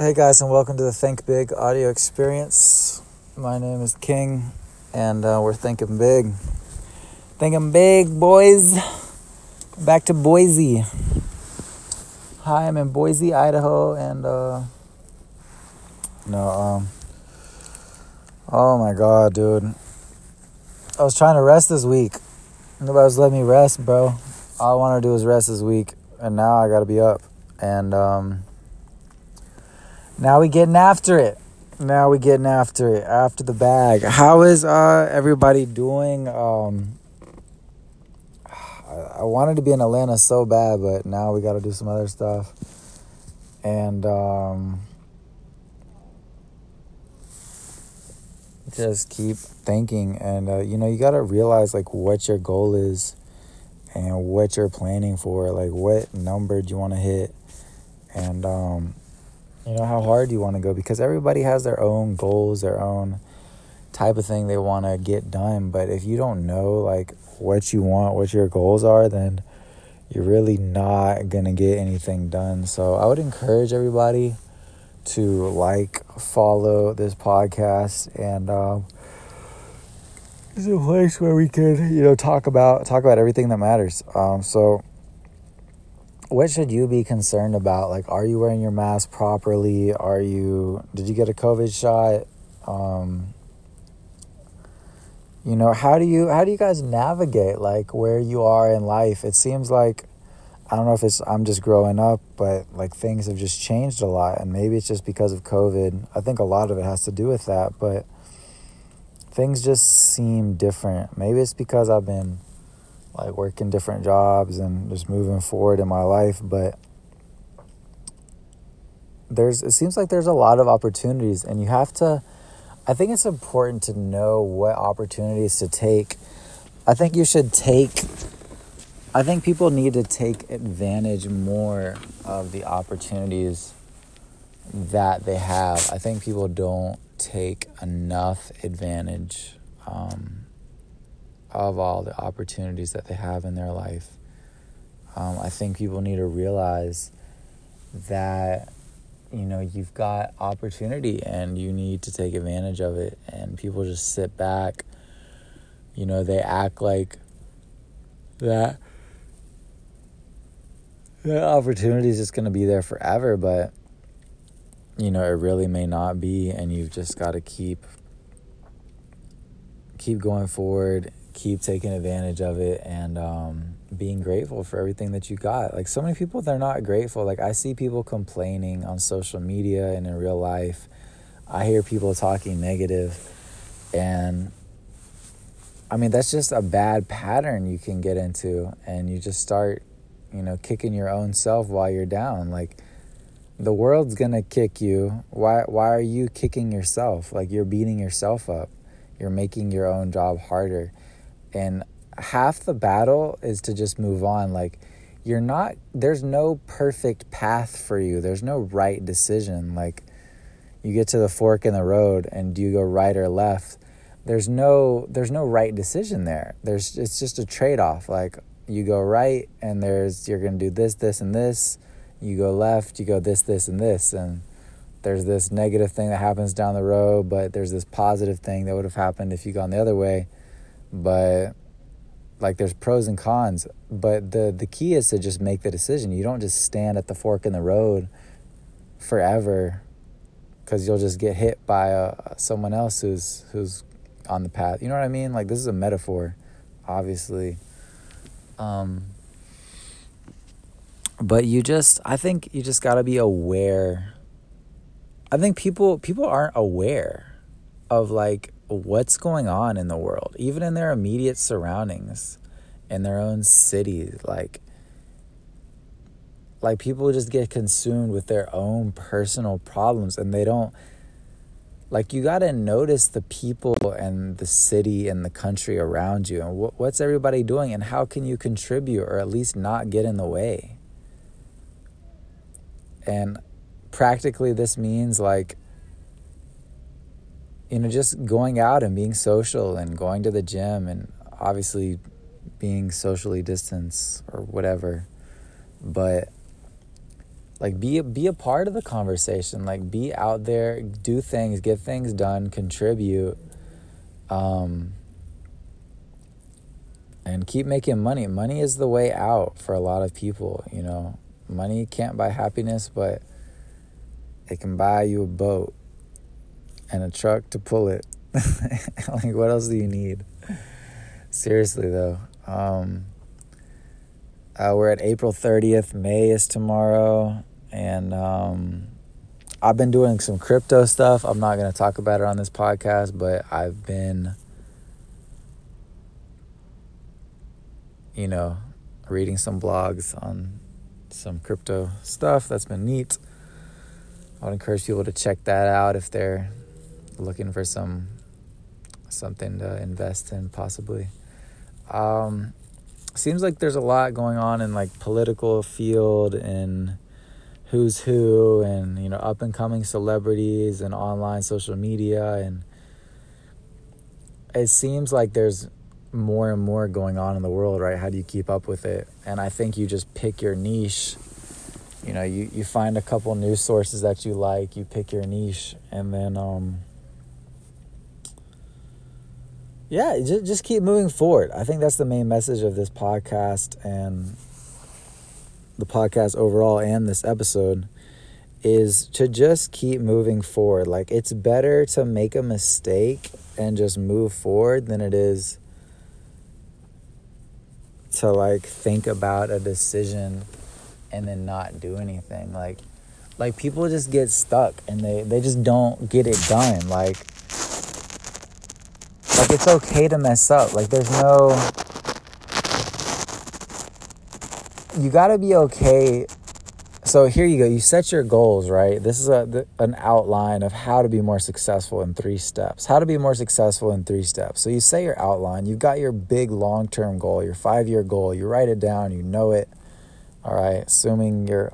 Hey guys, and welcome to the Think Big audio experience. My name is King, and uh, we're thinking big. Thinking big, boys. Back to Boise. Hi, I'm in Boise, Idaho, and uh, no, um, oh my god, dude. I was trying to rest this week. Nobody was letting me rest, bro. All I wanted to do was rest this week, and now I gotta be up. And um, now we getting after it. Now we getting after it. After the bag. How is uh, everybody doing? Um, I, I wanted to be in Atlanta so bad, but now we got to do some other stuff. And um, just keep thinking. And uh, you know, you got to realize like what your goal is and what you're planning for. Like what number do you want to hit? And um, you know how hard you want to go because everybody has their own goals their own type of thing they want to get done but if you don't know like what you want what your goals are then you're really not going to get anything done. So i would encourage everybody to like follow this podcast and um, it's a place where we can you know talk about talk about everything that matters. Um, so what should you be concerned about? Like, are you wearing your mask properly? Are you, did you get a COVID shot? Um, you know, how do you, how do you guys navigate like where you are in life? It seems like, I don't know if it's, I'm just growing up, but like things have just changed a lot. And maybe it's just because of COVID. I think a lot of it has to do with that, but things just seem different. Maybe it's because I've been, like working different jobs and just moving forward in my life but there's it seems like there's a lot of opportunities and you have to I think it's important to know what opportunities to take. I think you should take I think people need to take advantage more of the opportunities that they have. I think people don't take enough advantage um, of all the opportunities that they have in their life. Um, I think people need to realize that you know you've got opportunity and you need to take advantage of it and people just sit back you know they act like that that opportunity is just going to be there forever but you know it really may not be and you've just got to keep keep going forward keep taking advantage of it and um, being grateful for everything that you got. Like so many people, they're not grateful. Like I see people complaining on social media and in real life. I hear people talking negative, and I mean that's just a bad pattern you can get into, and you just start, you know, kicking your own self while you're down. Like the world's gonna kick you. Why? Why are you kicking yourself? Like you're beating yourself up. You're making your own job harder and half the battle is to just move on. Like you're not there's no perfect path for you. There's no right decision. Like you get to the fork in the road and do you go right or left? There's no there's no right decision there. There's it's just a trade-off. Like you go right and there's you're going to do this this and this. You go left you go this this and this. And there's this negative thing that happens down the road but there's this positive thing that would have happened if you gone the other way but like there's pros and cons but the the key is to just make the decision. You don't just stand at the fork in the road forever because you'll just get hit by uh, someone else who's who's on the path. You know what i mean? Like this is a metaphor obviously. Um but you just i think you just got to be aware. I think people people aren't aware of like what's going on in the world, even in their immediate surroundings, in their own city. Like, like people just get consumed with their own personal problems and they don't like you got to notice the people and the city and the country around you and wh- what's everybody doing and how can you contribute or at least not get in the way and practically this means like you know, just going out and being social and going to the gym and obviously being socially distanced or whatever. But like be be a part of the conversation. Like be out there do things get things done contribute um and keep making money. Money is the way out for a lot of people you know. Money can't buy happiness but it can buy you a boat and a truck to pull it like what else do you need seriously though um uh, we're at April 30th. May is tomorrow and um, I've been doing some crypto stuff. I'm not going to talk about it on this podcast, but I've been, you know, reading some blogs on some crypto stuff. That's been neat. I would encourage people to check that out if they're looking for some something to invest in, possibly. Um, seems like there's a lot going on in like political field and who's who and you know up and coming celebrities and online social media and it seems like there's more and more going on in the world right? How do you keep up with it? And i think you just pick your niche. You know you, you find a couple news sources that you like you pick your niche and then um yeah just, just keep moving forward i think that's the main message of this podcast and the podcast overall and this episode is to just keep moving forward. Like, it's better to make a mistake and just move forward than it is to like think about a decision and then not do anything. Like, like people just get stuck and they, they just don't get it done. Like, like it's okay to mess up. Like, there's no you got to be okay. So here you go. You set your goals, right? This is a an outline of how to be more successful in three steps. How to be more successful in three steps. So you say your outline. You've got your big long-term goal, your 5-year goal. You write it down, you know it. All right, assuming you're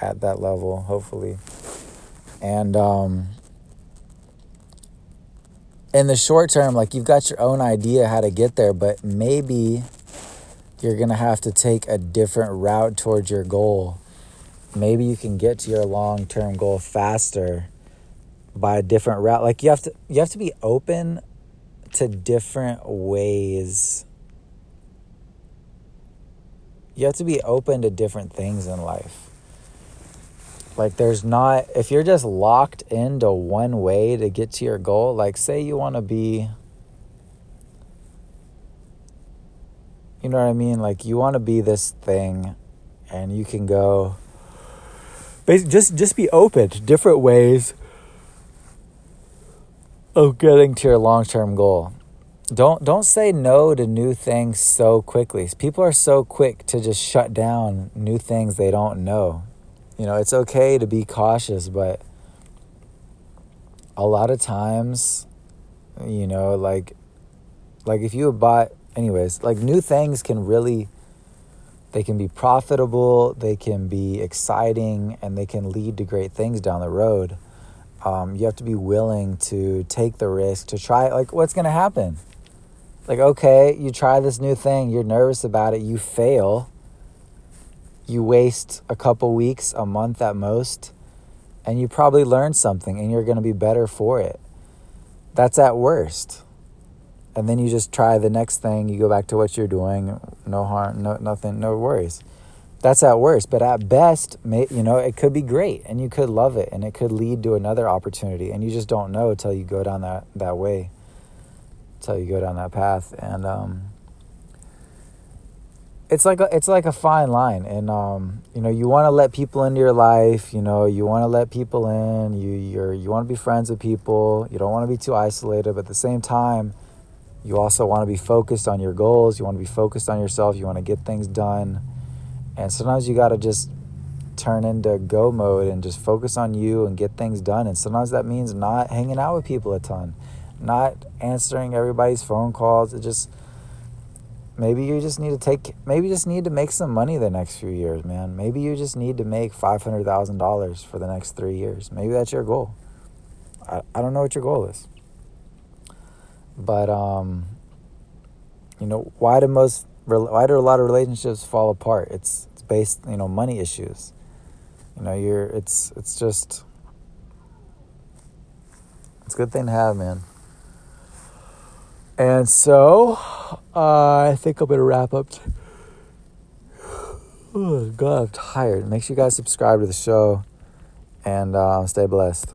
at that level, hopefully. And um in the short term, like you've got your own idea how to get there, but maybe you're going to have to take a different route towards your goal. Maybe you can get to your long-term goal faster by a different route. Like you have to you have to be open to different ways. You have to be open to different things in life. Like there's not if you're just locked into one way to get to your goal, like say you want to be You know what I mean? Like you want to be this thing and you can go just just be open to different ways of getting to your long-term goal. Don't don't say no to new things so quickly. People are so quick to just shut down new things they don't know. You know, it's okay to be cautious, but a lot of times, you know, like like if you have bought anyways, like new things can really they can be profitable, they can be exciting, and they can lead to great things down the road. Um, you have to be willing to take the risk to try. Like, what's going to happen? Like, okay, you try this new thing, you're nervous about it, you fail, you waste a couple weeks, a month at most, and you probably learn something, and you're going to be better for it. That's at worst and then you just try the next thing you go back to what you're doing no harm no nothing no worries that's at worst but at best you know it could be great and you could love it and it could lead to another opportunity and you just don't know until you go down that that way until you go down that path and um it's like a, it's like a fine line and um, you know you want to let people into your life you know you want to let people in you you're you want to be friends with people you don't want to be too isolated but at the same time you also want to be focused on your goals. You want to be focused on yourself. You want to get things done. And sometimes you got to just turn into go mode and just focus on you and get things done. And sometimes that means not hanging out with people a ton, not answering everybody's phone calls. It just maybe you just need to take maybe you just need to make some money the next few years, man. Maybe you just need to make $500,000 for the next 3 years. Maybe that's your goal. I, I don't know what your goal is. But um, you know, why do most why do a lot of relationships fall apart? It's it's based, you know, money issues. You know, you're it's it's just it's a good thing to have, man. And so, uh, I think I'm gonna wrap up. T- God, I'm tired. Make sure you guys subscribe to the show, and uh, stay blessed.